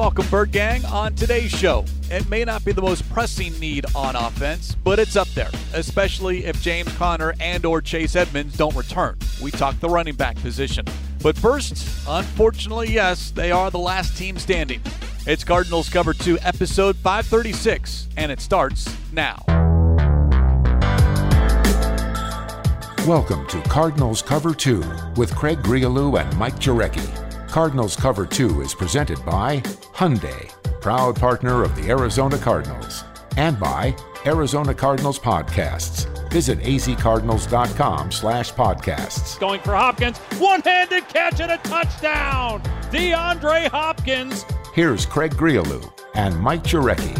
welcome Bird Gang on today's show. It may not be the most pressing need on offense, but it's up there, especially if James Conner and or Chase Edmonds don't return. We talk the running back position. But first, unfortunately, yes, they are the last team standing. It's Cardinals Cover 2, episode 536, and it starts now. Welcome to Cardinals Cover 2 with Craig Grialou and Mike Jurecki. Cardinals Cover 2 is presented by Hyundai, proud partner of the Arizona Cardinals, and by Arizona Cardinals Podcasts. Visit azcardinals.com slash podcasts. Going for Hopkins, one-handed catch and a touchdown! DeAndre Hopkins. Here's Craig Grialou and Mike Jurecki.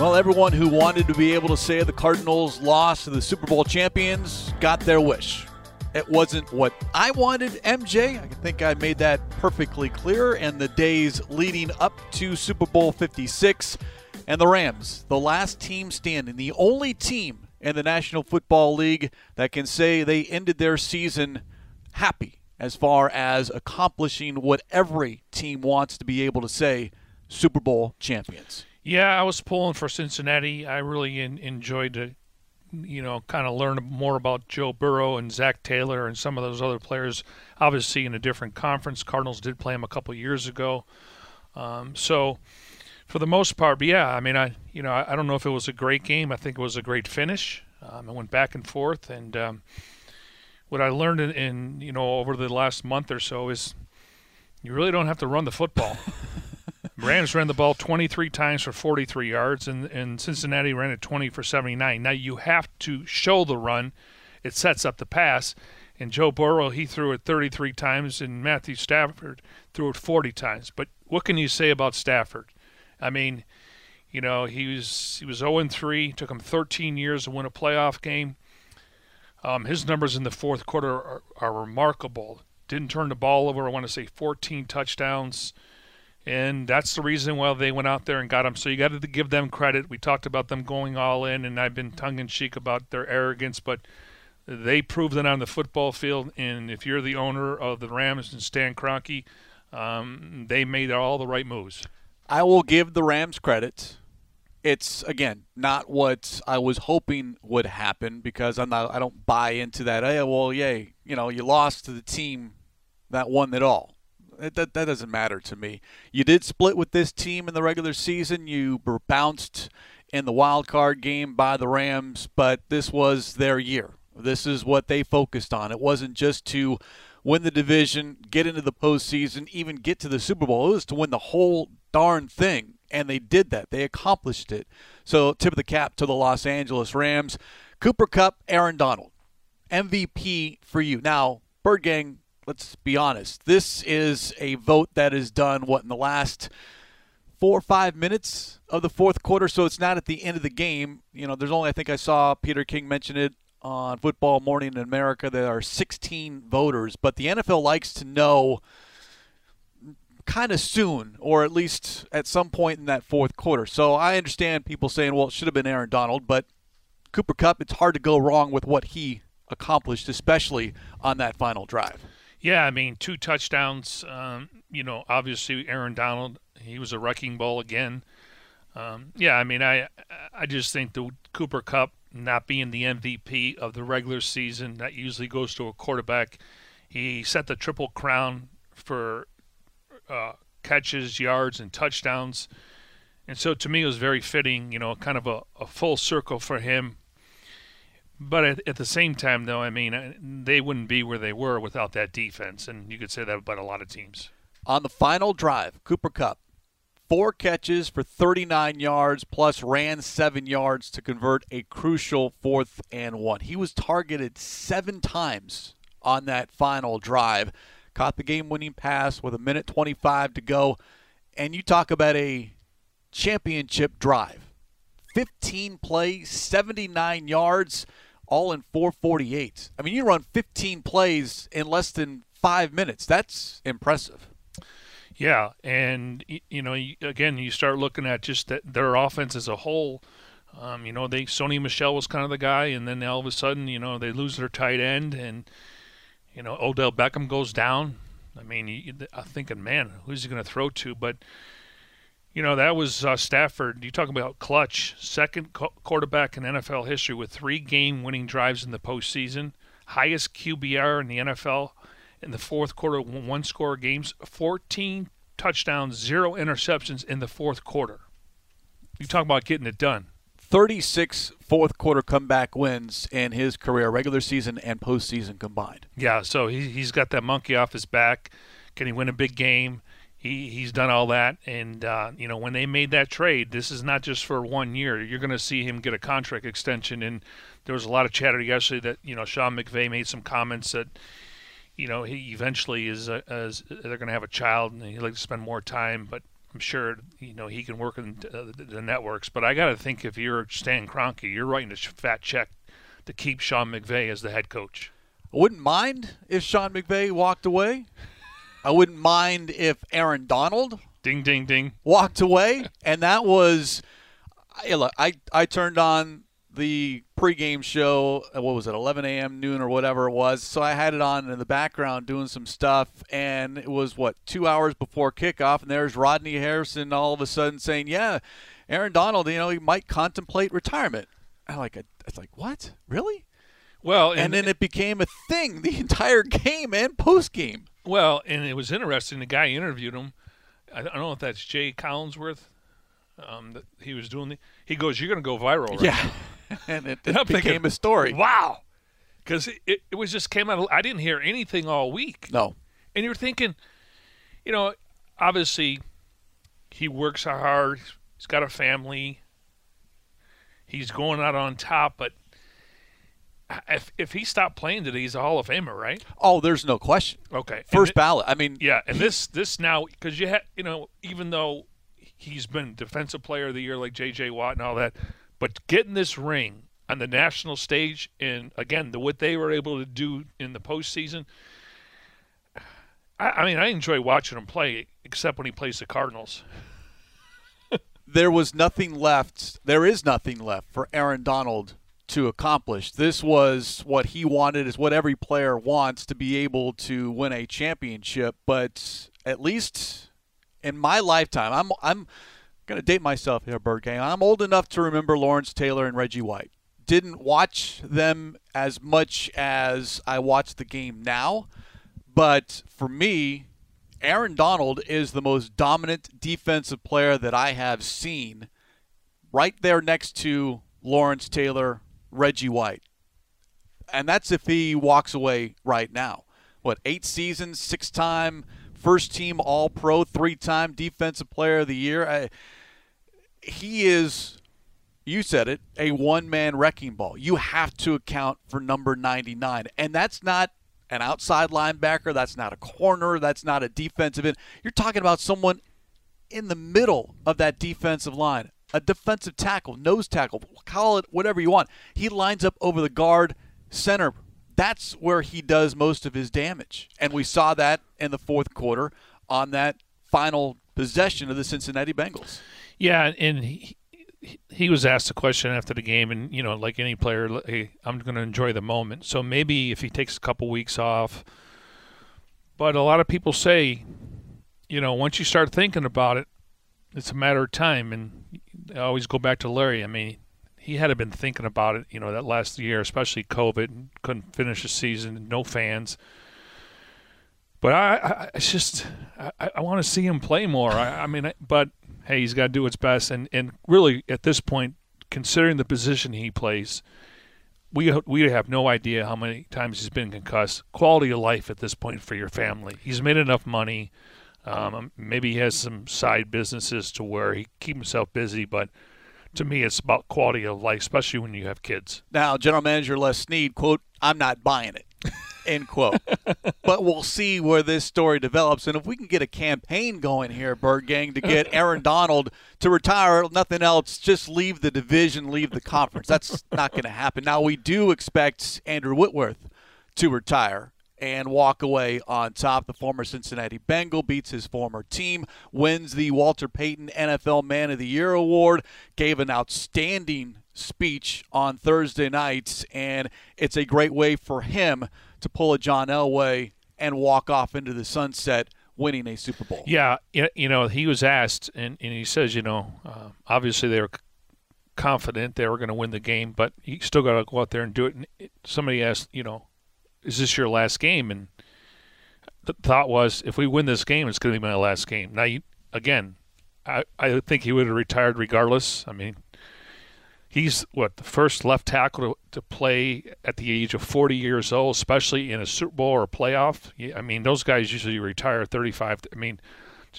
Well, everyone who wanted to be able to say the Cardinals lost to the Super Bowl champions got their wish. It wasn't what I wanted, MJ. I think I made that perfectly clear. And the days leading up to Super Bowl 56 and the Rams, the last team standing, the only team in the National Football League that can say they ended their season happy as far as accomplishing what every team wants to be able to say Super Bowl champions. Yeah, I was pulling for Cincinnati. I really in, enjoyed you know, kind of learn more about Joe Burrow and Zac Taylor and some of those other players. Obviously, in a different conference, Cardinals did play them a couple years ago. Um, so, for the most part, but yeah, I mean, I you know, I, I, don't know if it was a great game. I think it was a great finish. Um, it went back and forth, and um, what I learned in, in you know over the last month or so is you really don't have to run the football. Rams ran the ball 23 times for 43 yards, and, and Cincinnati ran it 20 for 79. Now you have to show the run; it sets up the pass. And Joe Burrow he threw it 33 times, and Matthew Stafford threw it 40 times. But what can you say about Stafford? I mean, you know he was he was 0 3. Took him 13 years to win a playoff game. Um, his numbers in the fourth quarter are, are remarkable. Didn't turn the ball over. I want to say 14 touchdowns and that's the reason why they went out there and got him. So you got to give them credit. We talked about them going all in, and I've been tongue in cheek about their arrogance, but they proved it on the football field. And if you're the owner of the Rams and Stan Kroenke, um, they made all the right moves. I will give the Rams credit. It's again not what I was hoping would happen because I'm not. I don't buy into that. Hey, well, yay, you know, you lost to the team that won it all that, that doesn't matter to me. You did split with this team in the regular season. You were bounced in the wild card game by the Rams, but this was their year. This is what they focused on. It wasn't just to win the division, get into the postseason, even get to the Super Bowl. It was to win the whole darn thing, and they did that. They accomplished it. So, tip of the cap to the Los Angeles Rams. Cooper Kupp, Aaron Donald, MVP for you. Now, Bird Gang, let's be honest. This is a vote that is done, what, in the last four or five minutes of the fourth quarter, so it's not at the end of the game. You know, there's only, I think I saw Peter King mention it on Football Morning in America. There are 16 voters, but the NFL likes to know kind of soon, or at least at some point in that fourth quarter. So I understand people saying, well, it should have been Aaron Donald, but Cooper Kupp, it's hard to go wrong with what he accomplished, especially on that final drive. Yeah, I mean, two touchdowns. Um, you know, obviously Aaron Donald, he was a wrecking ball again. Um, yeah, I mean, I I just think the Cooper Kupp not being the MVP of the regular season that usually goes to a quarterback. He set the triple crown for uh, catches, yards, and touchdowns. And so to me, it was very fitting, you know, kind of a, a full circle for him but at, at, the same time, though, I mean, uh, they wouldn't be where they were without that defense, and you could say that about a lot of teams. On the final drive, Cooper Kupp, four catches for 39 yards, plus ran seven yards to convert a crucial fourth and one. He was targeted seven times on that final drive, caught the game-winning pass with a minute 25 to go, and you talk about a championship drive. 15 plays, 79 yards all in 448. I mean, you run 15 plays in less than five minutes. That's impressive. Yeah, and you know, again, you start looking at just that their offense as a whole. Um, you know, they Sony Michel was kind of the guy, and then all of a sudden, you know, they lose their tight end, and you know, Odell Beckham goes down. I mean, I'm thinking, man, who's he going to throw to? But you know, that was uh, Stafford. You talk about clutch, second co- quarterback in NFL history with three game-winning drives in the postseason, highest QBR in the NFL in the fourth quarter, one-score games, 14 touchdowns, zero interceptions in the fourth quarter. You talk about getting it done. 36 fourth quarter comeback wins in his career, regular season and postseason combined. Yeah, so he, he's got that monkey off his back. Can he win a big game? He, he's done all that. And, uh, you know, when they made that trade, this is not just for one year. You're going to see him get a contract extension. And there was a lot of chatter yesterday that, you know, Sean McVay made some comments that, you know, he eventually is, uh, is they're going to have a child and he'd like to spend more time. But I'm sure you know he can work in uh, the networks, but I got to think if you're Stan Kroenke, you're writing a fat check to keep Sean McVay as the head coach. I wouldn't mind if Sean McVay walked away. I wouldn't mind if Aaron Donald ding ding ding walked away, and that was. I, look, I I turned on the pregame show. Uh, what was it, 11 a.m., noon, or whatever it was? So I had it on in the background doing some stuff, and it was what two hours before kickoff, and there's Rodney Harrison all of a sudden saying, "Yeah, Aaron Donald, you know, he might contemplate retirement." I like, I was like, what? Really? Well, and, and then it became a thing the entire game and post game. Well, and it was interesting. The guy interviewed him. I don't know if that's Jay Collinsworth. Um, that he was doing the. He goes, "You're going to go viral." Right yeah. and it, it became thinking, a story. Wow, because it, it, it was just came out. Of, I didn't hear anything all week. No, and you're thinking, you know, obviously, he works hard. He's got a family. He's going out on top, but if if he stopped playing today, he's a Hall of Famer, right? Oh, there's no question. Okay, first ballot. I mean, yeah, and this this now because you had you know even though he's been defensive player of the year like J.J. Watt and all that, but getting this ring on the national stage, and again, the what they were able to do in the postseason. I, I mean, I enjoy watching him play, except when he plays the Cardinals. there was nothing left. There is nothing left for Aaron Donald to accomplish. This was what he wanted, is what every player wants to be able to win a championship. But at least in my lifetime, I'm I'm to date myself here, Bird Gang. I'm old enough to remember Lawrence Taylor and Reggie White. Didn't watch them as much as I watch the game now, but for me, Aaron Donald is the most dominant defensive player that I have seen right there next to Lawrence Taylor, Reggie White. And that's if he walks away right now. What, eight seasons, six time first team All Pro, three time Defensive Player of the Year? I, he is, you said it, a one man wrecking ball. You have to account for number 99. And that's not an outside linebacker, that's not a corner, that's not a defensive end. You're talking about someone in the middle of that defensive line, a defensive tackle, nose tackle, call it whatever you want. He lines up over the guard, center. That's where he does most of his damage. And we saw that in the fourth quarter on that final possession of the Cincinnati Bengals. Yeah, and he, he was asked a question after the game, and you know, like any player, hey, I'm going to enjoy the moment. So maybe if he takes a couple weeks off, but a lot of people say, you know, once you start thinking about it, it's a matter of time. And I always go back to Larry. I mean, he had been thinking about it, you know, that last year, especially COVID, couldn't finish the season, no fans. But I, I it's just, I, I want to see him play more. I, I mean, but hey, he's got to do what's best. And and really, at this point, considering the position he plays, we we have no idea how many times he's been concussed. Quality of life at this point for your family. He's made enough money. Um, maybe he has some side businesses to where he keep himself busy, but to me, it's about quality of life, especially when you have kids. Now, General Manager Les Snead, quote, I'm not buying it. End quote. but we'll see where this story develops. And if we can get a campaign going here, Bird Gang, to get Aaron Donald to retire, nothing else, just leave the division, leave the conference. That's not going to happen. Now, we do expect Andrew Whitworth to retire and walk away on top. The former Cincinnati Bengal beats his former team, wins the Walter Payton NFL Man of the Year award, gave an outstanding speech on Thursday nights, and it's a great way for him to pull a John Elway and walk off into the sunset winning a Super Bowl. Yeah, you know, he was asked, and, and he says, you know, uh, obviously they were confident they were going to win the game, but you still got to go out there and do it. And somebody asked, you know, is this your last game? And the thought was, if we win this game, it's going to be my last game. Now, you, again, I, I think he would have retired regardless. I mean, he's what the first left tackle to, to, play at the age of 40 years old, especially in a Super Bowl or a playoff. I mean, those guys usually retire 35. I mean,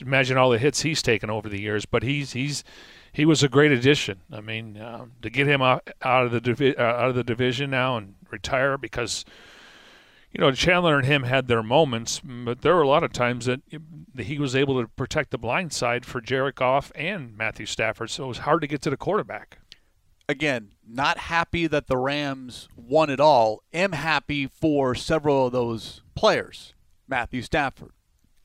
imagine all the hits he's taken over the years. But he's he's he was a great addition. I mean, uh, to get him out, out of the divi- uh, out of the division now and retire because you know, Chandler and him had their moments, but there were a lot of times that he was able to protect the blind side for Jared Goff and Matthew Stafford, so it was hard to get to the quarterback. Again, not happy that the Rams won it all. Am happy for several of those players Matthew Stafford,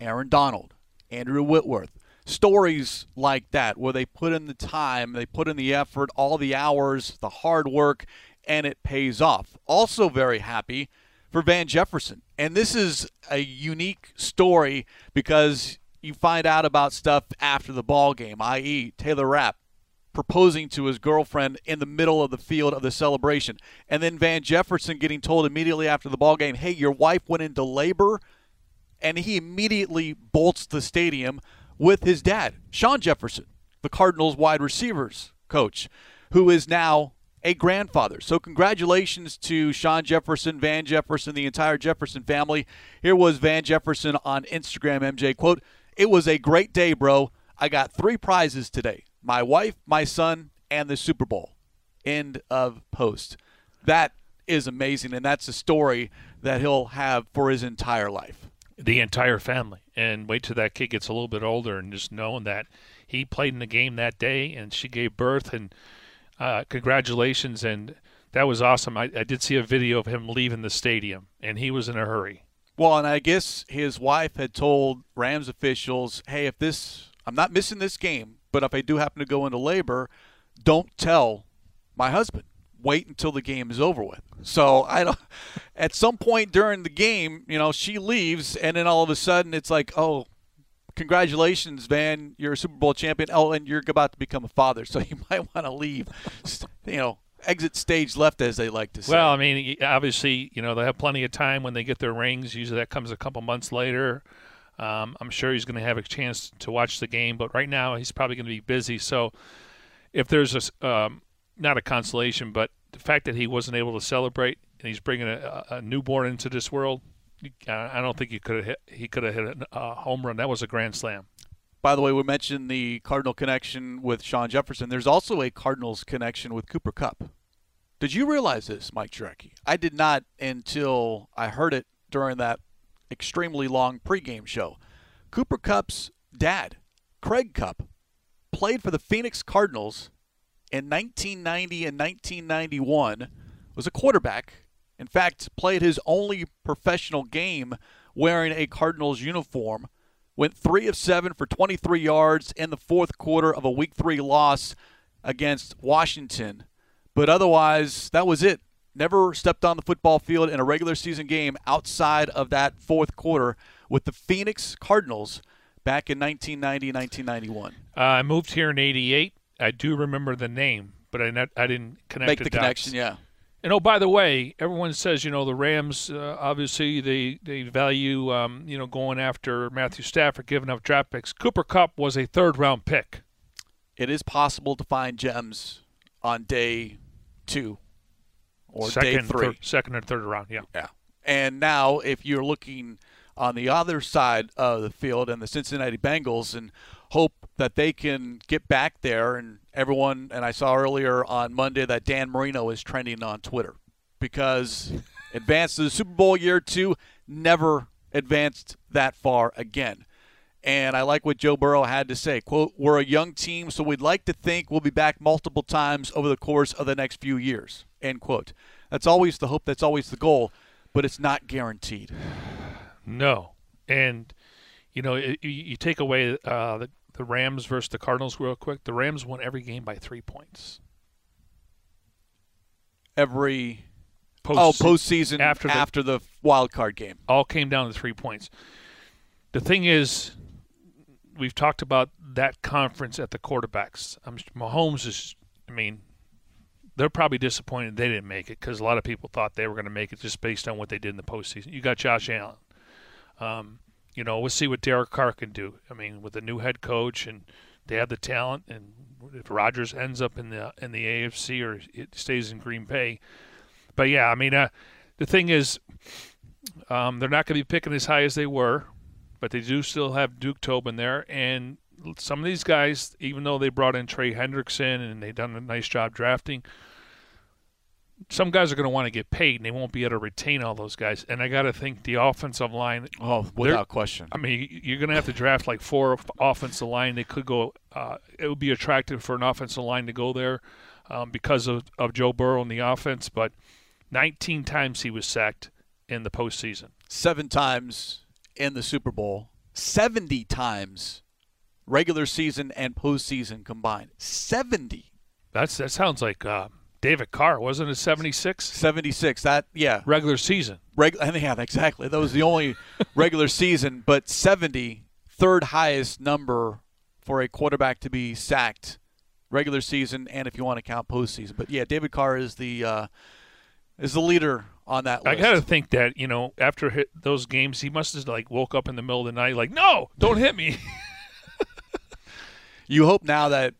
Aaron Donald, Andrew Whitworth. Stories like that where they put in the time, they put in the effort, all the hours, the hard work, and it pays off. Also, very happy for Van Jefferson. And this is a unique story because you find out about stuff after the ball game, i.e., Taylor Rapp proposing to his girlfriend in the middle of the field of the celebration. And then Van Jefferson getting told immediately after the ball game, hey, your wife went into labor. And he immediately bolts the stadium with his dad, Sean Jefferson, the Cardinals wide receivers coach, who is now a grandfather. So, congratulations to Sean Jefferson, Van Jefferson, the entire Jefferson family. Here was Van Jefferson on Instagram, MJ. Quote, It was a great day, bro. I got three prizes today my wife, my son, and the Super Bowl. End of post. That is amazing, and that's a story that he'll have for his entire life. The entire family. And wait till that kid gets a little bit older and just knowing that he played in the game that day and she gave birth and uh, congratulations, and that was awesome. I, I did see a video of him leaving the stadium, and he was in a hurry. Well, and I guess his wife had told Rams officials, "Hey, if this, I'm not missing this game, but if I do happen to go into labor, don't tell my husband. Wait until the game is over with." So I don't. At some point during the game, you know, she leaves, and then all of a sudden it's like, "Oh, congratulations, Van, you're a Super Bowl champion. Oh, and you're about to become a father, so you might want to leave. You know, exit stage left, as they like to say. Well, I mean, obviously, you know, they have plenty of time when they get their rings. Usually, that comes a couple months later. Um, I'm sure he's going to have a chance to watch the game, but right now he's probably going to be busy. So, if there's a um, not a consolation, but the fact that he wasn't able to celebrate and he's bringing a, a newborn into this world, I don't think he could have hit. He could have hit a home run. That was a grand slam. By the way, we mentioned the Cardinal connection with Sean Jefferson. There's also a Cardinals connection with Cooper Kupp. Did you realize this, Mike Jurecki? I did not until I heard it during that extremely long pregame show. Cooper Kupp's dad, Craig Kupp, played for the Phoenix Cardinals in 1990 and 1991. Was a quarterback in fact, played his only professional game wearing a Cardinals uniform. Went 3 of 7 for 23 yards in the fourth quarter of a week 3 loss against Washington. But otherwise, that was it. Never stepped on the football field in a regular season game outside of that fourth quarter with the Phoenix Cardinals back in 1990 1991. Uh, I moved here in 88. I do remember the name, but I, not, I didn't connect Make the, the connection, yeah. And oh, by the way, everyone says you know the Rams uh, obviously they they value um, you know going after Matthew Stafford, giving up draft picks. Cooper Kupp was a third round pick. It is possible to find gems on day two or second, day three, third, second and third round. Yeah, yeah. And now, if you're looking on the other side of the field and the Cincinnati Bengals and hope that they can get back there. And everyone, and I saw earlier on Monday that Dan Marino is trending on Twitter because advanced to the Super Bowl year two, never advanced that far again. And I like what Joe Burrow had to say. Quote, we're a young team, so we'd like to think we'll be back multiple times over the course of the next few years. End quote. That's always the hope, that's always the goal, but it's not guaranteed. No. And, you know, you, you take away uh, the, the Rams versus the Cardinals real quick. The Rams won every game by three points. Every post oh, postseason after after the- the, wild card game. all came down to three points. The thing is, we've talked about that conference at the quarterbacks. I'm, Mahomes is, I mean, they're probably disappointed they didn't make it because a lot of people thought they were going to make it just based on what they did in the postseason. You got Josh Allen. Um, you know, we'll see what Derek Carr can do. I mean, with a new head coach and they have the talent, and if Rodgers ends up in the in the AFC or it stays in Green Bay, but yeah, I mean, uh, the thing is, um, they're not going to be picking as high as they were, but they do still have Duke Tobin there, and some of these guys, even though they brought in Trey Hendrickson and they've done a nice job drafting, some guys are going to want to get paid, and they won't be able to retain all those guys. And I got to think the offensive line. Oh, without question. I mean, you're going to have to draft like four offensive line. They could go. Uh, it would be attractive for an offensive line to go there um, because of, of Joe Burrow and the offense. But 19 times he was sacked in the postseason. Seven times in the Super Bowl. 70 times regular season and postseason combined. 70. That's that sounds like uh, David Carr wasn't it 76 76. That yeah. regular season. Reg- yeah, exactly. That was the only regular season, but 70, third highest number for a quarterback to be sacked regular season, and if you want to count postseason. But yeah, David Carr is the uh, is the leader on that I got to think that you know after hit those games he must have like woke up in the middle of the night like no don't hit me. you hope now that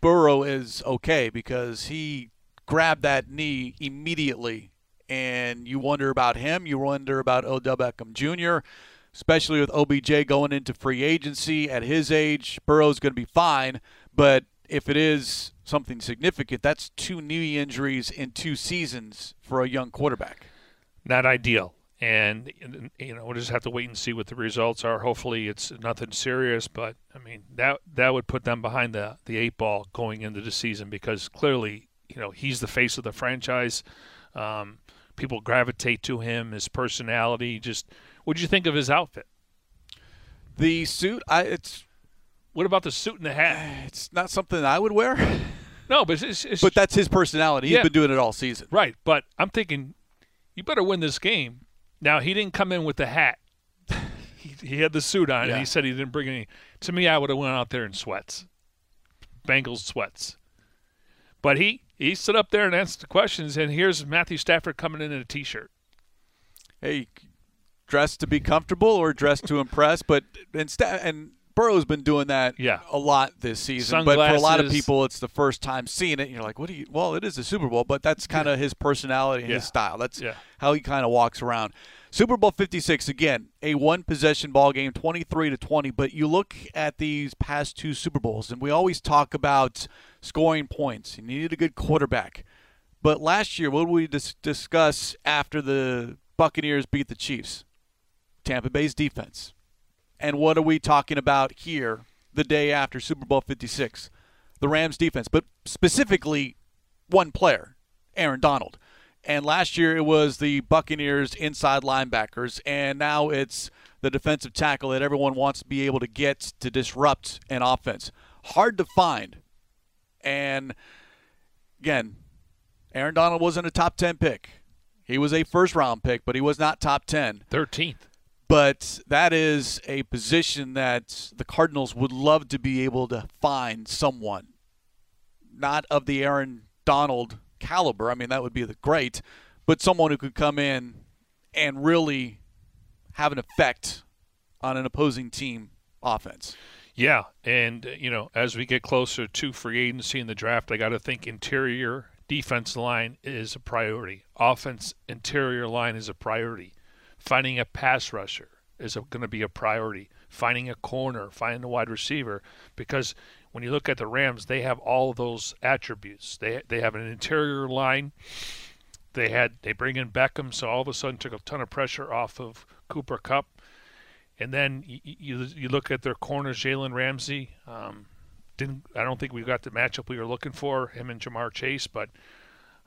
Burrow is okay because he grabbed that knee immediately, and you wonder about him. You wonder about Odell Beckham Jr., especially with OBJ going into free agency at his age. Burrow's going to be fine, but if it is something significant, that's two knee injuries in two seasons for a young quarterback. Not ideal. And you know we'll just have to wait and see what the results are. Hopefully it's nothing serious, but I mean that that would put them behind the the eight ball going into the season because clearly you know he's the face of the franchise. Um, people gravitate to him, his personality. Just what did you think of his outfit? The suit, I, it's What about the suit and the hat? it's not something I would wear, No, but it's, it's but that's his personality. He's Yeah. been doing it all season. right. But I'm thinking you better win this game. Now he didn't come in with the hat. he, he had the suit on, and he said he didn't bring any. To me, I would have went out there in sweats, Bengals sweats. But he he stood up there and answered the questions, and here's Matthew Stafford coming in in a t-shirt. hey, dressed to be comfortable or dressed to impress. But instead, and Burrow's been doing that Yeah. a lot this season. Sunglasses. But for a lot of people, it's the first time seeing it. And you're like, what do you? Well, it is the Super Bowl, but that's kind of his personality and his style. That's Yeah. how he kind of walks around. Super Bowl 56 again, a one possession ball game, 23 to 20. But you look at these past two Super Bowls, and we always talk about scoring points. You needed a good quarterback. But last year, what did we dis- discuss after the Buccaneers beat the Chiefs? Tampa Bay's defense. And what are we talking about here the day after Super Bowl 56? The Rams defense, but specifically one player, Aaron Donald. And last year it was the Buccaneers inside linebackers, and now it's the defensive tackle that everyone wants to be able to get to disrupt an offense. Hard to find. And again, Aaron Donald wasn't a top 10 pick. He was a first round pick, but he was not top 10 Thirteenth. but that is a position that the Cardinals would love to be able to find someone, not of the Aaron Donald caliber. I mean, that would be the great, but someone who could come in and really have an effect on an opposing team offense. Yeah, and uh, you know, as we get closer to free agency and the draft, I got to think interior defense line is a priority. Offense interior line is a priority. Finding a pass rusher is going to be a priority. Finding a corner, finding a wide receiver, because when you look at the Rams, they have all those attributes. They they have an interior line. They had they bring in Beckham, so all of a sudden took a ton of pressure off of Cooper Kupp. And then you, you, you look at their corners, Jalen Ramsey. Um, didn't I don't think we got the matchup we were looking for him and Ja'Marr Chase, but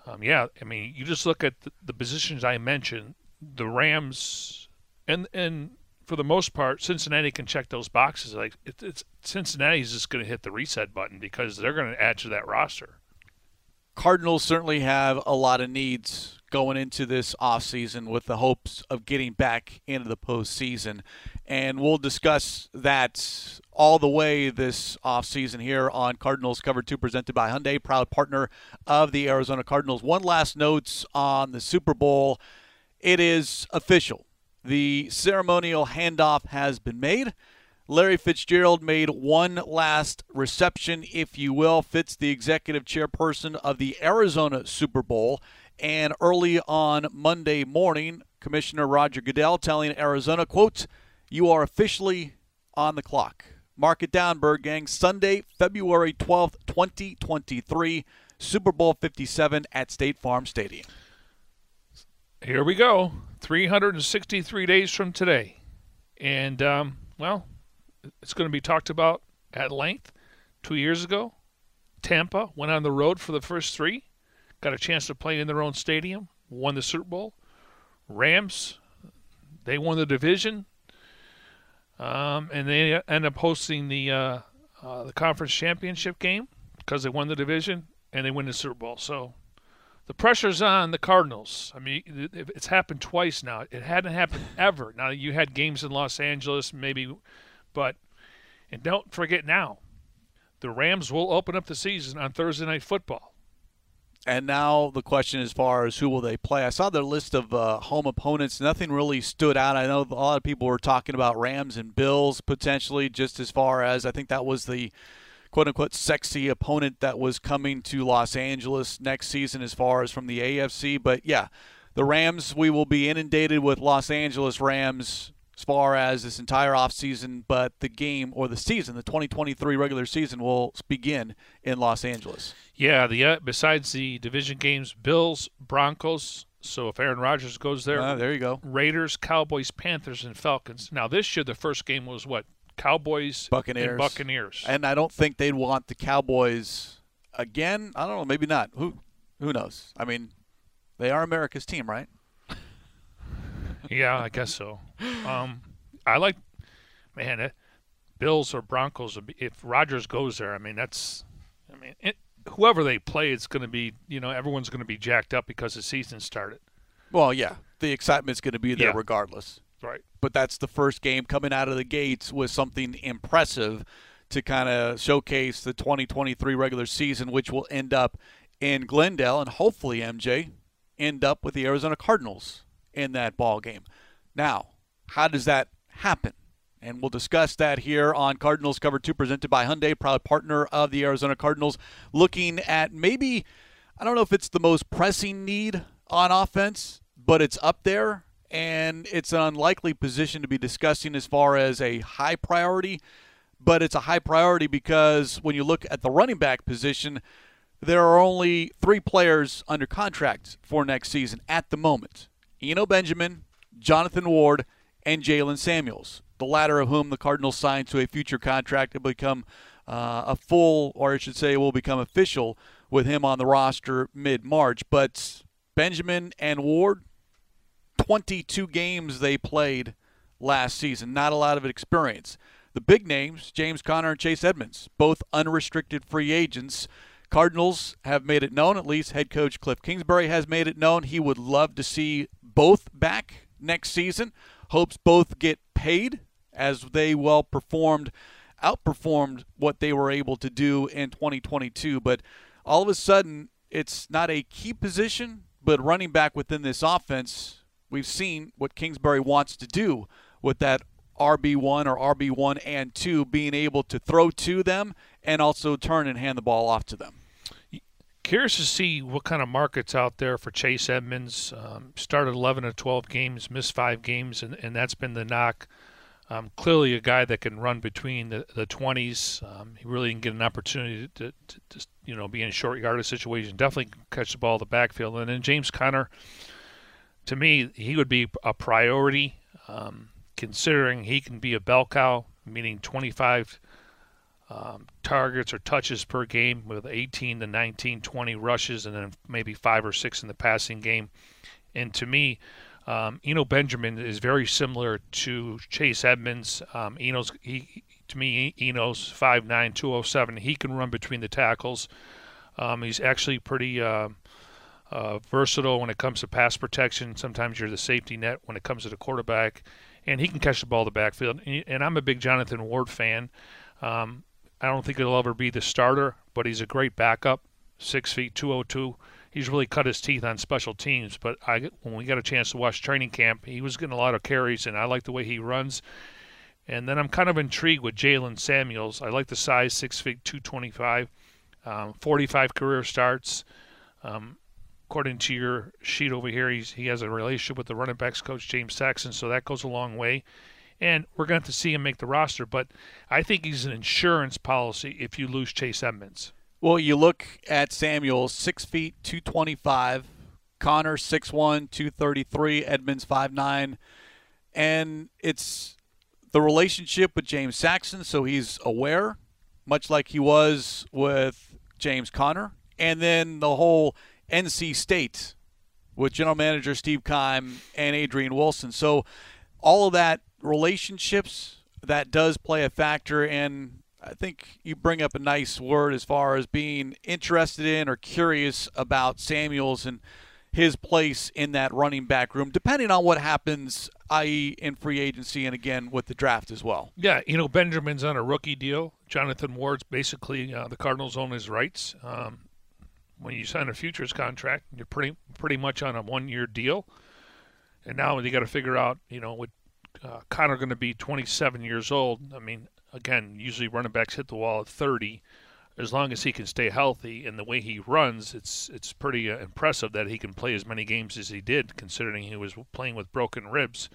um, yeah, I mean you just look at the, the positions I mentioned. The Rams and and for the most part, Cincinnati can check those boxes. Like it, it's Cincinnati's just going to hit the reset button because they're going to add to that roster. Cardinals certainly have a lot of needs going into this offseason with the hopes of getting back into the postseason. And we'll discuss that all the way this offseason here on Cardinals Cover 2 presented by Hyundai, proud partner of the Arizona Cardinals. One last note on the Super Bowl. It is official. The ceremonial handoff has been made. Larry Fitzgerald made one last reception, if you will. Fitz, the executive chairperson of the Arizona Super Bowl. And early on Monday morning, Commissioner Roger Goodell telling Arizona, quote, you are officially on the clock. Mark it down, Bird Gang. Sunday, February 12th, 2023, Super Bowl 57 at State Farm Stadium. Here we go. 363 days from today. And, um, well, it's going to be talked about at length. Two years ago, Tampa went on the road for the first three, got a chance to play in their own stadium, won the Super Bowl. Rams, they won the division, um, and they end up hosting the uh, uh, the conference championship game because they won the division and they win the Super Bowl. So the pressure's on the Cardinals. I mean, it's happened twice now. It hadn't happened ever. Now you had games in Los Angeles, maybe but, and don't forget now, the Rams will open up the season on Thursday Night Football. And now the question as far as who will they play. I saw their list of uh, home opponents. Nothing really stood out. I know a lot of people were talking about Rams and Bills potentially, just as far as I think that was the quote unquote sexy opponent that was coming to Los Angeles next season as far as from the AFC. But yeah, the Rams, we will be inundated with Los Angeles Rams as far as this entire offseason, but the game or the season, the 2023 regular season, will begin in Los Angeles. Yeah, the uh, besides the division games, Bills, Broncos. So if Aaron Rodgers goes there, uh, there you go. Raiders, Cowboys, Panthers, and Falcons. Now this year, the first game was what Cowboys, Buccaneers, and Buccaneers, and I don't think they'd want the Cowboys again. I don't know, maybe not. Who who knows? I mean, they are America's team, right? yeah, I guess so. Um, I like, man, it, Bills or Broncos. If Rodgers goes there, I mean, that's, I mean, it, whoever they play, it's going to be, you know, everyone's going to be jacked up because the season started. Well, yeah, the excitement's going to be there yeah. regardless. Right. But that's the first game coming out of the gates with something impressive to kind of showcase the 2023 regular season, which will end up in Glendale and hopefully MJ end up with the Arizona Cardinals in that ball game. Now, how does that happen? And we'll discuss that here on Cardinals Cover 2, presented by Hyundai, proud partner of the Arizona Cardinals. Looking at maybe, I don't know if it's the most pressing need on offense, but it's up there. And it's an unlikely position to be discussing as far as a high priority. But it's a high priority because when you look at the running back position, there are only three players under contract for next season at the moment. Eno Benjamin, Jonathan Ward, and Jaylen Samuels, the latter of whom the Cardinals signed to a future contract to become uh, a full, or I should say, will become official with him on the roster mid March. But Benjamin and Ward, 22 games they played last season, not a lot of experience. The big names, James Conner and Chase Edmonds, both unrestricted free agents. Cardinals have made it known, at least head coach Cliff Kingsbury has made it known, he would love to see both back next season. Hopes both get paid as they well performed, outperformed what they were able to do in 2022. But all of a sudden, it's not a key position, but running back within this offense, we've seen what Kingsbury wants to do with that RB1 or RB1 and 2 being able to throw to them and also turn and hand the ball off to them. Curious to see what kind of markets out there for Chase Edmonds. Um, started 11 or 12 games, missed five games, and, and that's been the knock. Um, clearly, a guy that can run between the, the 20s. Um, he really can get an opportunity to, to, to, you know, be in a short yardage situation. Definitely catch the ball in the backfield. And then James Conner, to me, he would be a priority, um, considering he can be a bell cow, meaning 25 um, targets or touches per game with 18 to 19, 20 rushes, and then maybe five or six in the passing game. And to me, um, Eno Benjamin is very similar to Chase Edmonds. Um, Eno's he, to me, Eno's 5'9", 207. He can run between the tackles. Um, he's actually pretty uh, uh, versatile when it comes to pass protection. Sometimes you're the safety net when it comes to the quarterback, and he can catch the ball the backfield. And I'm a big Jonathan Ward fan. Um, I don't think he'll ever be the starter, but he's a great backup. Six feet, 202. He's really cut his teeth on special teams. But I, when we got a chance to watch training camp, he was getting a lot of carries, and I like the way he runs. And then I'm kind of intrigued with Jaylen Samuels. I like the size, six feet, 225, um, 45 career starts. Um, according to your sheet over here, he's, he has a relationship with the running backs coach James Saxon, so that goes a long way. And we're going to, have to see him make the roster, but I think he's an insurance policy if you lose Chase Edmonds. Well, you look at Samuel, six feet, two twenty-five. Conner, six one, two thirty-three. Edmonds, five nine, and it's the relationship with James Saxon, so he's aware, much like he was with James Conner. and then the whole NC State with general manager Steve Keim and Adrian Wilson. So all of that relationships that does play a factor and I think you bring up a nice word as far as being interested in or curious about Samuels and his place in that running back room, depending on what happens, i.e., in free agency and again with the draft as well. Yeah, you know, Benjamin's on a rookie deal. Jonathan Ward's basically uh, the Cardinals own his rights. Um, when you sign a futures contract, you're pretty pretty much on a one year deal. And now you got to figure out, you know, with uh, Conner going to be 27 years old. I mean, again, usually running backs hit the wall at 30. As long as he can stay healthy and the way he runs, it's it's pretty uh, impressive that he can play as many games as he did, considering he was playing with broken ribs.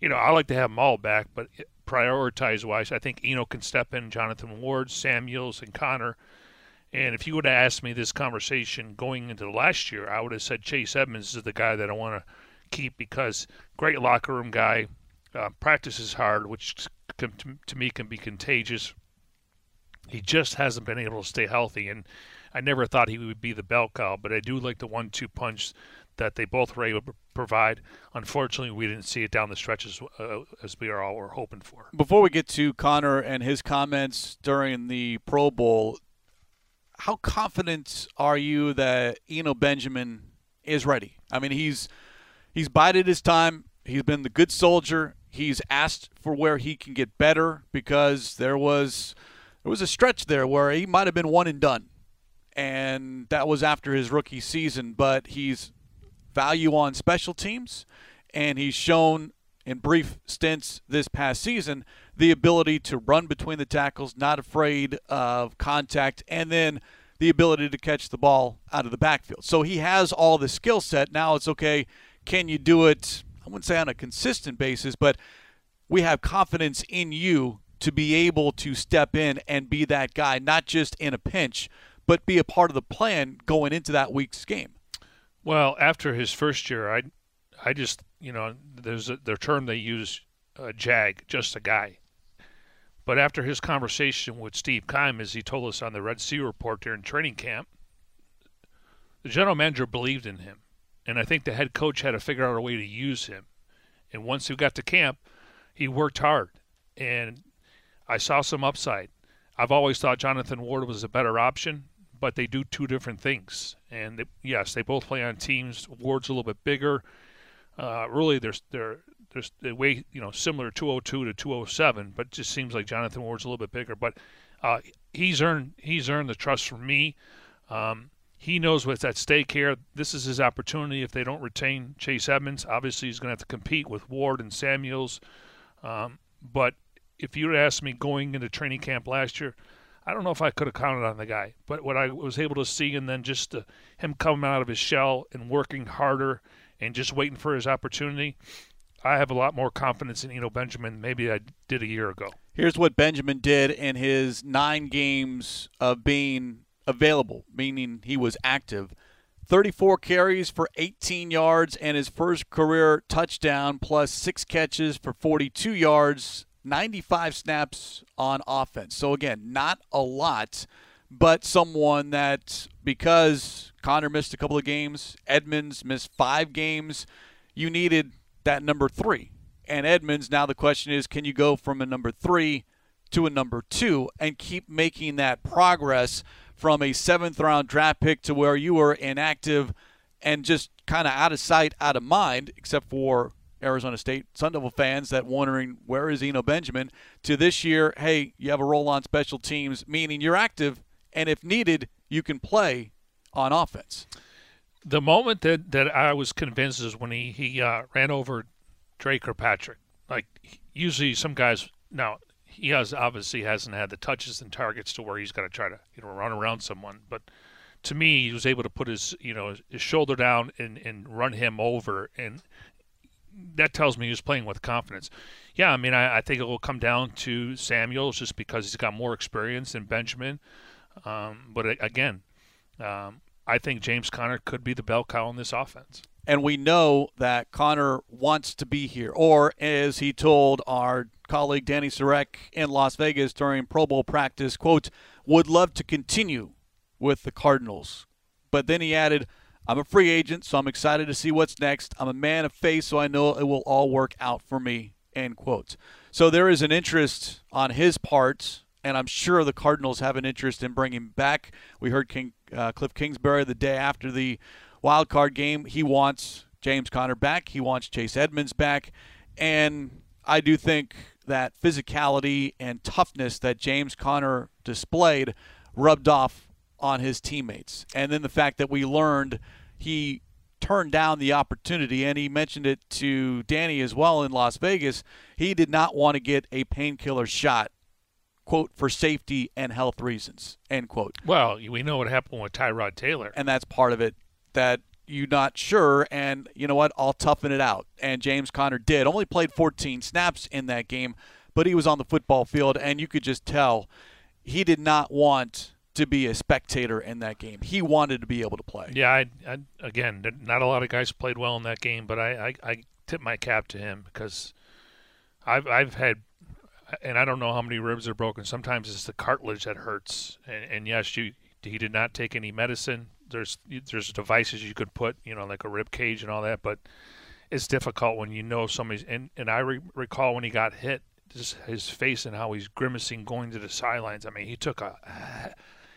You know, I like to have them all back, but prioritize wise, I think Eno can step in, Jonathan Ward, Samuels, and Conner – and if you would have asked me this conversation going into last year, I would have said Chase Edmonds is the guy that I want to keep because great locker room guy, uh, practices hard, which to, me can be contagious. He just hasn't been able to stay healthy, and I never thought he would be the bell cow, but I do like the one-two punch that they both were able to provide. Unfortunately, we didn't see it down the stretch as, uh, as we all were hoping for. Before we get to Conner and his comments during the Pro Bowl, how confident are you that Eno Benjamin is ready? I mean, he's he's bided his time. He's been the good soldier. He's asked for where he can get better because there was there was a stretch there where he might have been one and done, and that was after his rookie season. But he's value on special teams, and he's shown in brief stints this past season the ability to run between the tackles, not afraid of contact, and then the ability to catch the ball out of the backfield. So he has all the skill set. Now it's okay, can you do it? I wouldn't say on a consistent basis, but we have confidence in you to be able to step in and be that guy, not just in a pinch, but be a part of the plan going into that week's game. Well, after his first year, I, I just you know, there's a, their term they use, uh, jag, just a guy. But after his conversation with Steve Keim, as he told us on the Red Sea report during training camp, the general manager believed in him. And I think the head coach had to figure out a way to use him. And once he got to camp, he worked hard. And I saw some upside. I've always thought Jonathan Ward was a better option, but they do two different things. And they, yes, they both play on teams. Ward's a little bit bigger. Uh, really, they're they're there's they weigh you know similar 202 to 207, but just seems like Jonathan Ward's a little bit bigger. But uh, he's earned he's earned the trust from me. Um, he knows what's at stake here. This is his opportunity. If they don't retain Chase Edmonds, obviously he's going to have to compete with Ward and Samuels. Um, but if you'd asked me going into training camp last year, I don't know if I could have counted on the guy. But what I was able to see, and then just uh, him coming out of his shell and working harder and just waiting for his opportunity, I have a lot more confidence in Eno Benjamin maybe I did a year ago. Here's what Benjamin did in his nine games of being available, meaning he was active. 34 carries for 18 yards and his first career touchdown, plus six catches for 42 yards, 95 snaps on offense. So, again, not a lot, but someone that, because Conner missed a couple of games, Edmonds missed five games, you needed that number three. And Edmonds, now the question is can you go from a number three to a number two and keep making that progress from a seventh round draft pick to where you were inactive and just kind of out of sight, out of mind, except for Arizona State Sun Devil fans that wondering where is Eno Benjamin to this year, hey, you have a role on special teams, meaning you're active, and if needed, you can play on offense. The moment that, that I was convinced is when he, he uh, ran over Dre Kirkpatrick. Like, usually some guys, now, he has obviously hasn't had the touches and targets to where he's got to try to you know run around someone, but to me, he was able to put his you know his shoulder down and, and run him over, and that tells me he was playing with confidence. Yeah, I mean, I, I think it will come down to Samuels just because he's got more experience than Benjamin. Um, but again, um, I think James Conner could be the bell cow in this offense. And we know that Conner wants to be here, or as he told our colleague Danny Sarek in Las Vegas during Pro Bowl practice, quote, would love to continue with the Cardinals. But then he added, I'm a free agent, so I'm excited to see what's next. I'm a man of faith, so I know it will all work out for me. End quote. So there is an interest on his part, and I'm sure the Cardinals have an interest in bringing back. We heard King, uh, Cliff Kingsbury the day after the wild card game. He wants James Conner back. He wants Chase Edmonds back, and I do think that physicality and toughness that James Conner displayed rubbed off on his teammates. And then the fact that we learned he turned down the opportunity, and he mentioned it to Danny as well in Las Vegas. He did not want to get a painkiller shot, quote, for safety and health reasons, end quote. Well, we know what happened with Tyrod Taylor. And that's part of it that you're not sure, and you know what? I'll toughen it out. And James Conner did. Only played 14 snaps in that game, but he was on the football field, and you could just tell he did not want to be a spectator in that game. He wanted to be able to play. Yeah, I, I, again, not a lot of guys played well in that game, but I, I, I tip my cap to him because I've I've had, and I don't know how many ribs are broken. Sometimes it's the cartilage that hurts, and, and yes, you he did not take any medicine. There's there's devices you could put, you know, like a rib cage and all that, but it's difficult when you know somebody's. And and I re- recall when he got hit, just his face and how he's grimacing going to the sidelines. I mean, he took a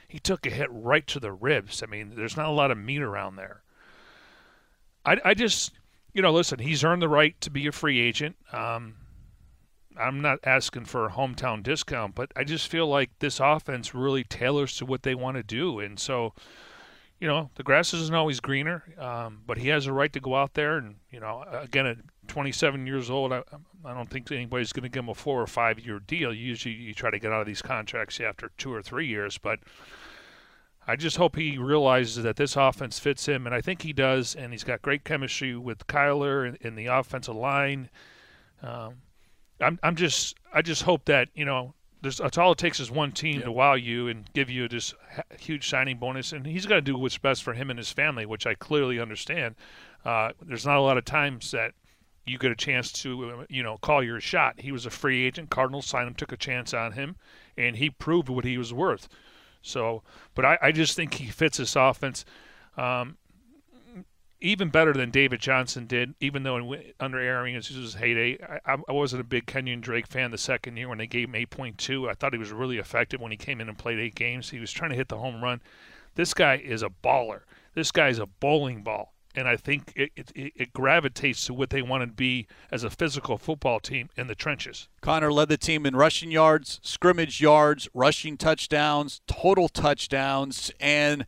he took a hit right to the ribs. I mean, there's not a lot of meat around there. I, I just, you know, listen, he's earned the right to be a free agent. Um, I'm not asking for a hometown discount, but I just feel like this offense really tailors to what they want to do. And so, you know, the grass isn't always greener, um, but he has a right to go out there. And, you know, again, at 27 years old, I, I don't think anybody's going to give him a four or five year deal. Usually you try to get out of these contracts after two or three years, but I just hope he realizes that this offense fits him, and I think he does. And he's got great chemistry with Kyler in, the offensive line. Um, I'm, I'm just, I just hope that you know, there's that's all it takes is one team to wow you and give you this huge signing bonus, and he's got to do what's best for him and his family, which I clearly understand. Uh, there's not a lot of times that you get a chance to, you know, call your shot. He was a free agent. Cardinals signed him, took a chance on him, and he proved what he was worth. So, but I, I just think he fits this offense um, even better than David Johnson did, even though in, under it was his heyday. I, I wasn't a big Kenyan Drake fan the second year when they gave him 8.2. I thought he was really effective when he came in and played eight games. He was trying to hit the home run. This guy is a baller. This guy is a bowling ball and I think it, it, it, gravitates to what they want to be as a physical football team in the trenches. Conner led the team in rushing yards, scrimmage yards, rushing touchdowns, total touchdowns, and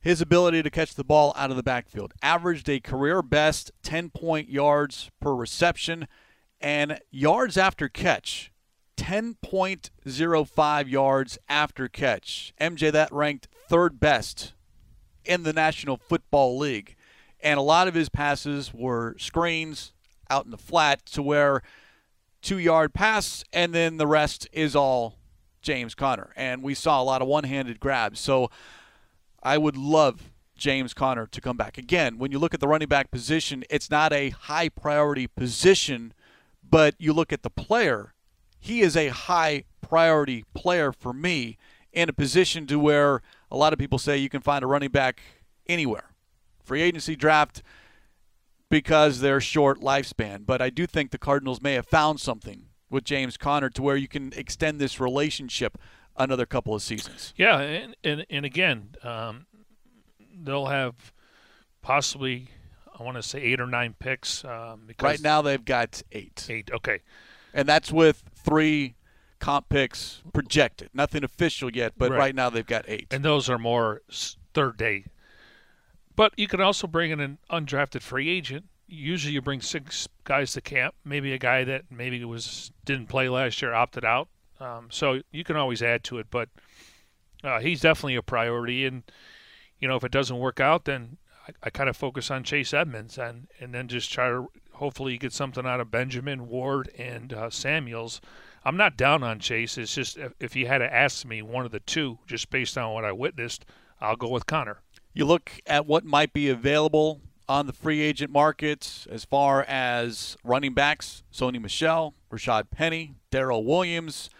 his ability to catch the ball out of the backfield. Averaged a career best 10 point yards per reception and yards after catch. 10.05 yards after catch. MJ, that ranked third best in the National Football League and a lot of his passes were screens out in the flat to where two yard pass, and then the rest is all James Conner. And we saw a lot of one handed grabs. So I would love James Conner to come back. Again, when you look at the running back position, it's not a high priority position, but you look at the player, he is a high priority player for me in a position to where a lot of people say you can find a running back anywhere free agency draft because they're short lifespan. But I do think the Cardinals may have found something with James Conner to where you can extend this relationship another couple of seasons. Yeah, and and, and again, um, they'll have possibly I want to say eight or nine picks. Um, because right now they've got eight. Eight, okay. And that's with three comp picks projected. Nothing official yet, but right, right now they've got eight. And those are more third day. But you can also bring in an undrafted free agent. Usually you bring six guys to camp. Maybe a guy that maybe was didn't play last year opted out. Um, so you can always add to it, but uh, he's definitely a priority. And you know, if it doesn't work out, then I, I kind of focus on Chase Edmonds and and then just try to hopefully get something out of Benjamin Ward and uh, Samuels. I'm not down on Chase. It's just if, if you had to ask me one of the two, just based on what I witnessed, I'll go with Conner. You look at what might be available on the free agent markets as far as running backs: Sony Michel, Rashaad Penny, Daryl Williams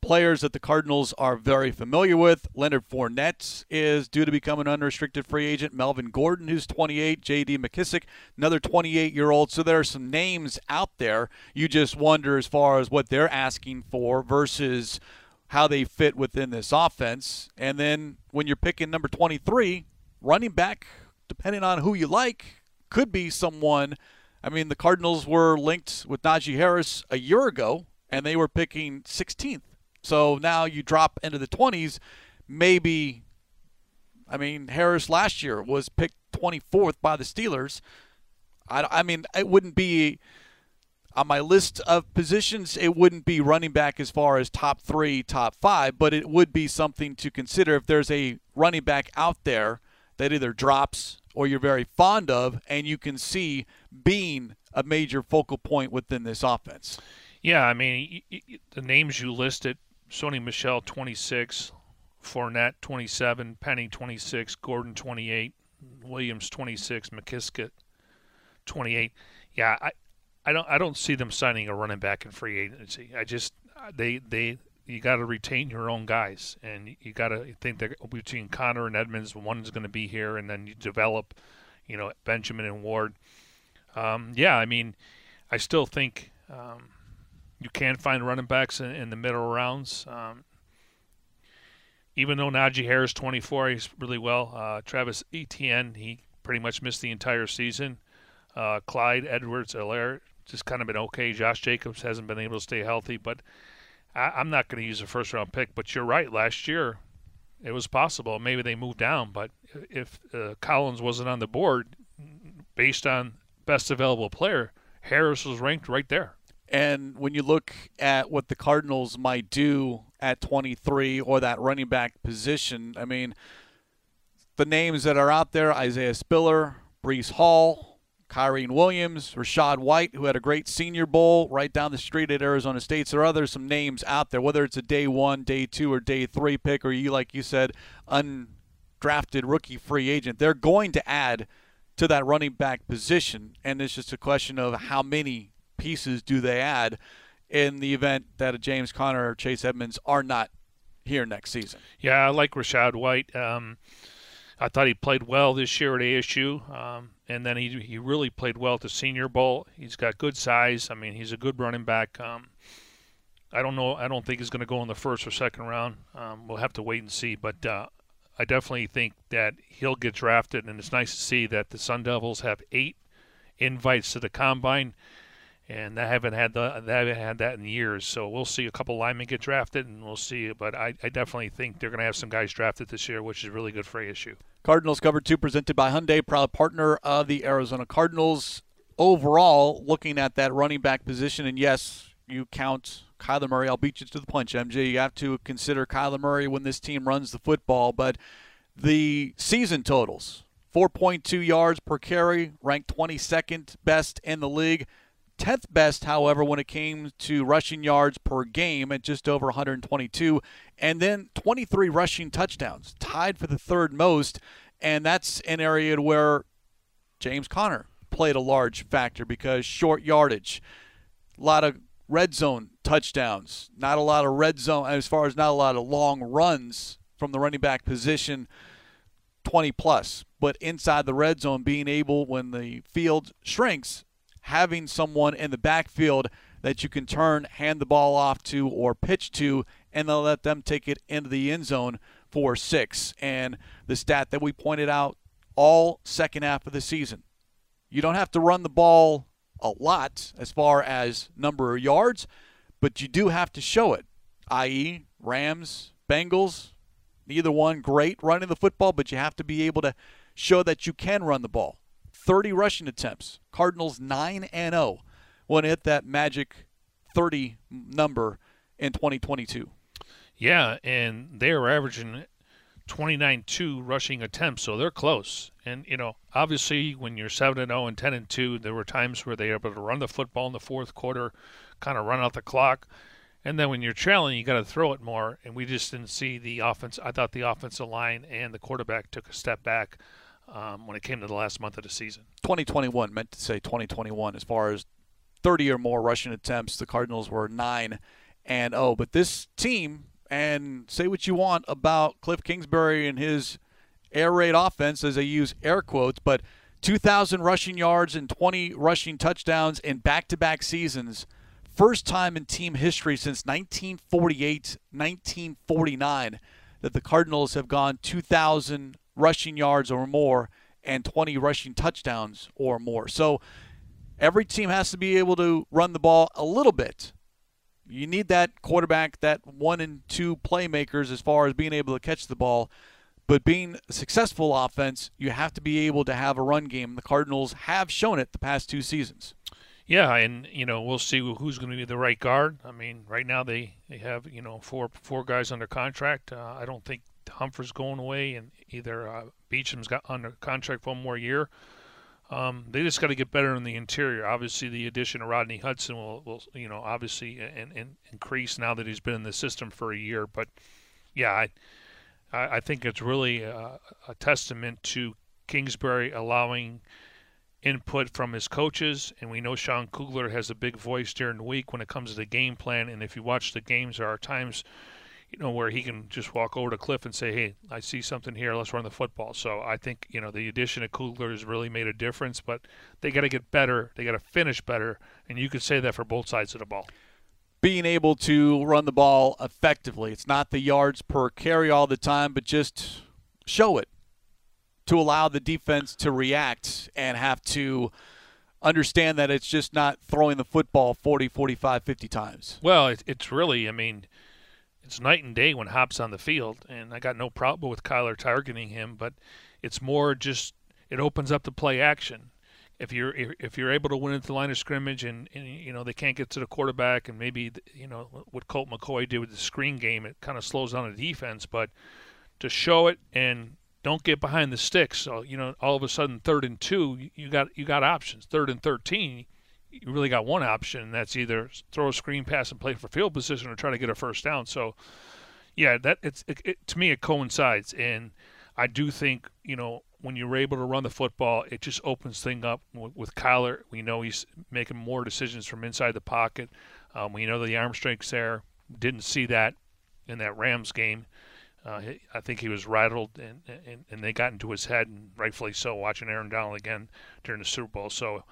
players that the Cardinals are very familiar with. Leonard Fournette is due to become an unrestricted free agent. Melvin Gordon, who's 28. J.D. McKissic, another 28 year old. So there are some names out there. You just wonder as far as what they're asking for versus how they fit within this offense. And then when you're picking number 23, running back, depending on who you like, could be someone. I mean, the Cardinals were linked with Najee Harris a year ago, and they were picking 16th so now you drop into the 20s. Maybe, I mean, Harris last year was picked 24th by the Steelers. I, I mean, it wouldn't be on my list of positions, it wouldn't be running back as far as top three, top five, but it would be something to consider if there's a running back out there that either drops or you're very fond of and you can see being a major focal point within this offense. Yeah, I mean, the names you listed Sony Michel 26, Fournette 27, Penny 26, Gordon 28, Williams 26, McKissic 28. Yeah, I, I don't I don't see them signing a running back in free agency. I just they they you got to retain your own guys, and you got to think that between Conner and Edmonds, one's going to be here, and then you develop, you know, Benjamin and Ward. Um, yeah, I mean, I still think um, you can find running backs in, in the middle rounds. Um, even though Najee Harris 24, he's really well. Uh, Travis Etienne, he pretty much missed the entire season. Uh, Clyde Edwards-Helaire just kind of been okay. Josh Jacobs hasn't been able to stay healthy, but I, am not going to use a first round pick. But you're right. Last year, it was possible. Maybe they moved down, but if uh, Collins wasn't on the board, based on best available player, Harris was ranked right there. And when you look at what the Cardinals might do at 23 or that running back position, I mean, the names that are out there Isaiah Spiller, Breece Hall, Kyren Williams, Rachaad White, who had a great senior bowl right down the street at Arizona State. So there are other some names out there, whether it's a day one, day two, or day three pick, or you, like you said, undrafted rookie free agent. They're going to add to that running back position. And it's just a question of how many pieces do they add in the event that a James Conner or Chase Edmonds are not here next season? Yeah, I like Rachaad White. Um, I thought he played well this year at ASU, um, and then he he really played well at the Senior Bowl. He's got good size. I mean, he's a good running back. Um, I don't know. I don't think he's going to go in the first or second round. Um, we'll have to wait and see. But uh, I definitely think that he'll get drafted, and it's nice to see that the Sun Devils have eight invites to the combine and they haven't had the I haven't had that in years. So we'll see a couple linemen get drafted, and we'll see. But I, I definitely think they're going to have some guys drafted this year, which is really good for ASU. Cardinals cover two presented by Hyundai, proud partner of the Arizona Cardinals. Overall, looking at that running back position, and yes, you count Kyler Murray. I'll beat you to the punch, MJ. You have to consider Kyler Murray when this team runs the football, but the season totals 4.2 yards per carry, ranked 22nd best in the league. 10th best, however, when it came to rushing yards per game at just over 122, and then 23 rushing touchdowns, tied for the third most. And that's an area where James Conner played a large factor because short yardage, a lot of red zone touchdowns, not a lot of red zone, as far as not a lot of long runs from the running back position, 20 plus. But inside the red zone, being able, when the field shrinks, having someone in the backfield that you can turn, hand the ball off to, or pitch to and they'll let them take it into the end zone for six. And the stat that we pointed out all second half of the season. You don't have to run the ball a lot as far as number of yards, but you do have to show it, i.e., Rams, Bengals, neither one great running the football, but you have to be able to show that you can run the ball. 30 rushing attempts. Cardinals 9 and 0. Want to hit that magic 30 number in 2022. Yeah, and they are averaging 29-2 rushing attempts, so they're close. And you know, obviously, when you're 7 and 0 and 10 and 2, there were times where they were able to run the football in the fourth quarter, kind of run out the clock. And then when you're trailing, you got to throw it more. And we just didn't see the offense. I thought the offensive line and the quarterback took a step back um, when it came to the last month of the season. 2021 meant to say 2021 as far as 30 or more rushing attempts. The Cardinals were 9 and 0. But this team, and say what you want about Cliff Kingsbury and his air raid offense, as they use air quotes, but 2,000 rushing yards and 20 rushing touchdowns in back to back seasons. First time in team history since 1948, 1949 that the Cardinals have gone 2,000 rushing yards or more and 20 rushing touchdowns or more. So every team has to be able to run the ball a little bit. You need that quarterback, that one and two playmakers as far as being able to catch the ball. But being a successful offense, you have to be able to have a run game. The Cardinals have shown it the past two seasons. Yeah, and you know we'll see who's going to be the right guard. I mean, right now they, they have you know four four guys under contract. Uh, I don't think Humphrey's going away, and either uh, Beachum's got under contract one more year. Um, they just got to get better in the interior. Obviously, the addition of Rodney Hudson will, will you know, obviously and, and increase now that he's been in the system for a year. But yeah, I I, think it's really a, a testament to Kingsbury allowing input from his coaches, and we know Sean Kugler has a big voice during the week when it comes to the game plan. And if you watch the games, there are times you know, where he can just walk over to Cliff and say, "Hey, I see something here. Let's run the football." So I think you know the addition of Kugler has really made a difference. But they got to get better. They got to finish better, and you could say that for both sides of the ball. Being able to run the ball effectively. It's not the yards per carry all the time, but just show it to allow the defense to react and have to understand that it's just not throwing the football 40, 45, 50 times. Well, it's really, I mean, it's night and day when Hop's on the field, and I got no problem with Kyler targeting him, but it's more just it opens up the play action. If you're if you're able to win at the line of scrimmage and, and you know they can't get to the quarterback and maybe you know what Colt McCoy did with the screen game, it kind of slows down the defense. But to show it and don't get behind the sticks. So you know all of a sudden third and two, you got you got options. Third and thirteen, you really got one option, and that's either throw a screen pass and play for field position or try to get a first down. So, yeah, that it's it, it, to me it coincides, and I do think you know when you're able to run the football, it just opens thing up with, with Kyler. We know he's making more decisions from inside the pocket. Um, we know the arm strength's there. Didn't see that in that Rams game. Uh, I think he was rattled, and, and and they got into his head, and rightfully so. Watching Aaron Donald again during the Super Bowl, so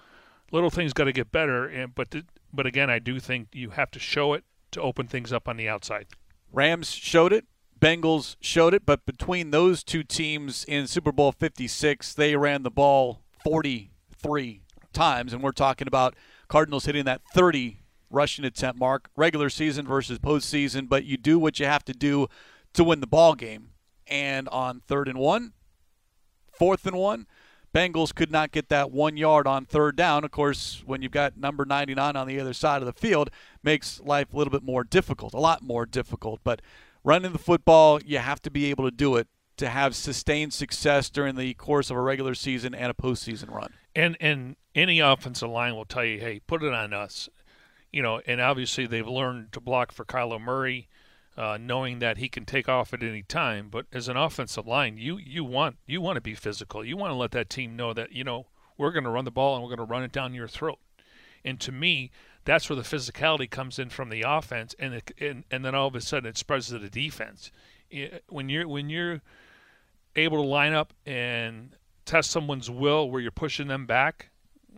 little things got to get better. And but but again, I do think you have to show it to open things up on the outside. Rams showed it. Bengals showed it, but between those two teams in Super Bowl 56, they ran the ball 43 times, and we're talking about Cardinals hitting that 30 rushing attempt mark, regular season versus postseason. But you do what you have to do to win the ball game. And on third and one, fourth and one, Bengals could not get that one yard on third down. Of course, when you've got number 99 on the other side of the field, makes life a little bit more difficult, a lot more difficult. But running the football, you have to be able to do it to have sustained success during the course of a regular season and a postseason run. And and any offensive line will tell you, hey, put it on us. You know, and obviously they've learned to block for Kyler Murray uh, knowing that he can take off at any time. But as an offensive line, you you want you want to be physical. You want to let that team know that you know we're going to run the ball and we're going to run it down your throat. And to me, that's where the physicality comes in from the offense, and it, and and then all of a sudden it spreads to the defense. When you're when you're able to line up and test someone's will where you're pushing them back,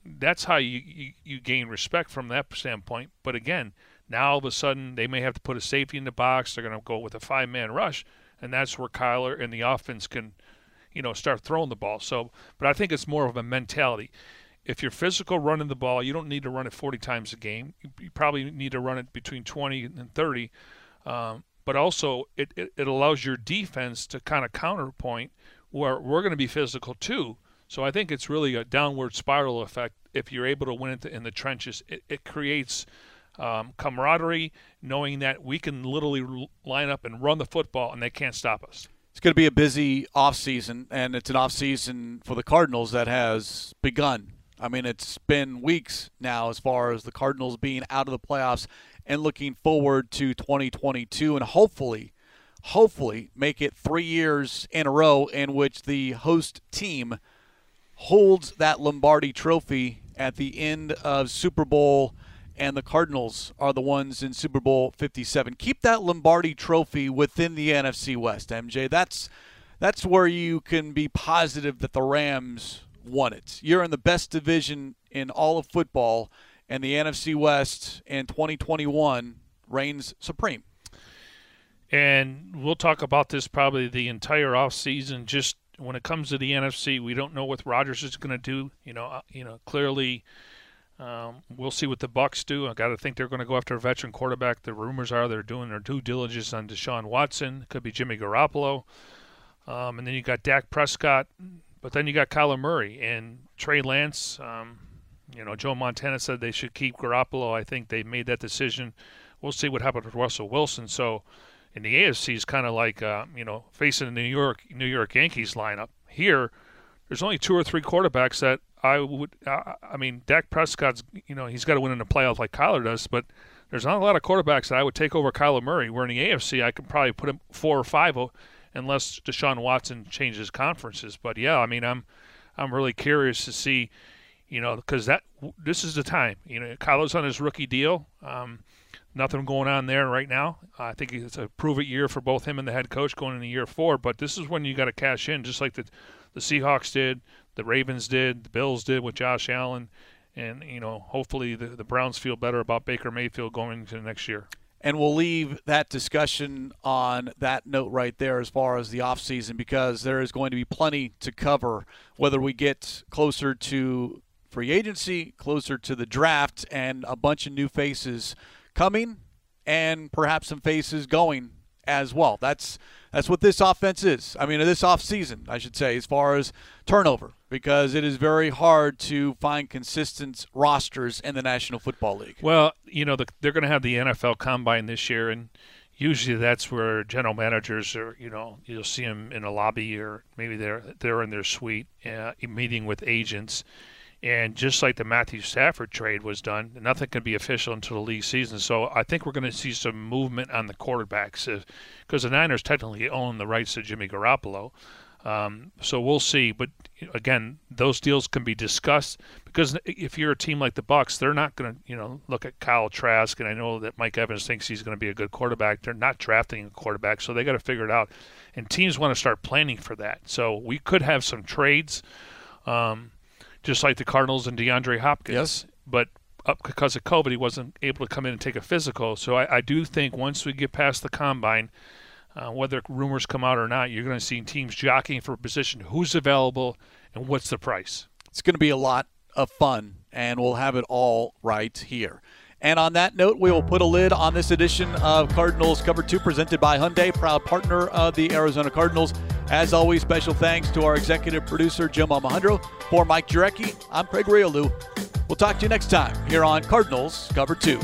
that's how you, you, you gain respect from that standpoint. But again, Now all of a sudden they may have to put a safety in the box. They're going to go with a five-man rush, and that's where Kyler and the offense can, you know, start throwing the ball. So, but I think it's more of a mentality. If you're physical running the ball, you don't need to run it 40 times a game. You, you probably need to run it between 20 and 30. Um, but also, it, it, it allows your defense to kind of counterpoint where we're going to be physical too. So I think it's really a downward spiral effect if you're able to win it in the trenches. It, it creates um, camaraderie, knowing that we can literally line up and run the football and they can't stop us. It's going to be a busy offseason, and it's an offseason for the Cardinals that has begun. I mean, it's been weeks now as far as the Cardinals being out of the playoffs and looking forward to 2022 and hopefully, hopefully make it three years in a row in which the host team holds that Lombardi trophy at the end of Super Bowl – and the Cardinals are the ones in Super Bowl 57. Keep that Lombardi trophy within the NFC West, MJ. That's that's where you can be positive that the Rams won it. You're in the best division in all of football, and the NFC West in 2021 reigns supreme. And we'll talk about this probably the entire offseason. Just when it comes to the NFC, we don't know what Rodgers is going to do. You know, uh, you know, clearly um, we'll see what the Bucs do. I got to think they're going to go after a veteran quarterback. The rumors are they're doing their due diligence on Deshaun Watson. Could be Jimmy Garoppolo, um, and then you got Dak Prescott, but then you got Kyler Murray and Trey Lance. Um, you know, Joe Montana said they should keep Garoppolo. I think they made that decision. We'll see what happens with Russell Wilson. So, in the AFC is kind of like uh, you know facing the New York New York Yankees lineup. Here, there's only two or three quarterbacks that I would. Uh, I mean, Dak Prescott's. You know, he's got to win in the playoffs like Kyler does, but there's not a lot of quarterbacks that I would take over Kyler Murray. Where in the AFC, I could probably put him four or five, unless Deshaun Watson changes conferences. But yeah, I mean, I'm I'm really curious to see, you know, because that this is the time. You know, Kyler's on his rookie deal. Um, nothing going on there right now. I think it's a prove it year for both him and the head coach going into year four. But this is when you got to cash in, just like the the Seahawks did, the Ravens did, the Bills did with Josh Allen, and you know hopefully the, the Browns feel better about Baker Mayfield going into next year. And we'll leave that discussion on that note right there as far as the offseason because there is going to be plenty to cover whether we get closer to free agency, closer to the draft, and a bunch of new faces coming and perhaps some faces going as well. That's that's what this offense is. I mean, this offseason, I should say, as far as turnover, because it is very hard to find consistent rosters in the National Football League. Well, you know, the, they're going to have the NFL Combine this year, and usually that's where general managers are. You know, you'll see them in a lobby, or maybe they're they're in their suite, uh, meeting with agents and just like the Matthew Stafford trade was done, nothing can be official until the league season. So I think we're going to see some movement on the quarterbacks because the Niners technically own the rights to Jimmy Garoppolo. Um, so we'll see. But again, those deals can be discussed because if you're a team like the Bucs, they're not going to, you know, look at Kyle Trask, and I know that Mike Evans thinks he's going to be a good quarterback. They're not drafting a quarterback, so they got to figure it out. And teams want to start planning for that. So we could have some trades. Um, just like the Cardinals and DeAndre Hopkins. Yes. But up because of COVID, he wasn't able to come in and take a physical. So I, I do think once we get past the combine, uh, whether rumors come out or not, you're going to see teams jockeying for a position, who's available, and what's the price. It's going to be a lot of fun, and we'll have it all right here. And on that note, we will put a lid on this edition of Cardinals Cover 2 presented by Hyundai, proud partner of the Arizona Cardinals. As always, special thanks to our executive producer, Jim Almohandro. For Mike Jurecki, I'm Craig Grialou. We'll talk to you next time here on Cardinals Cover 2.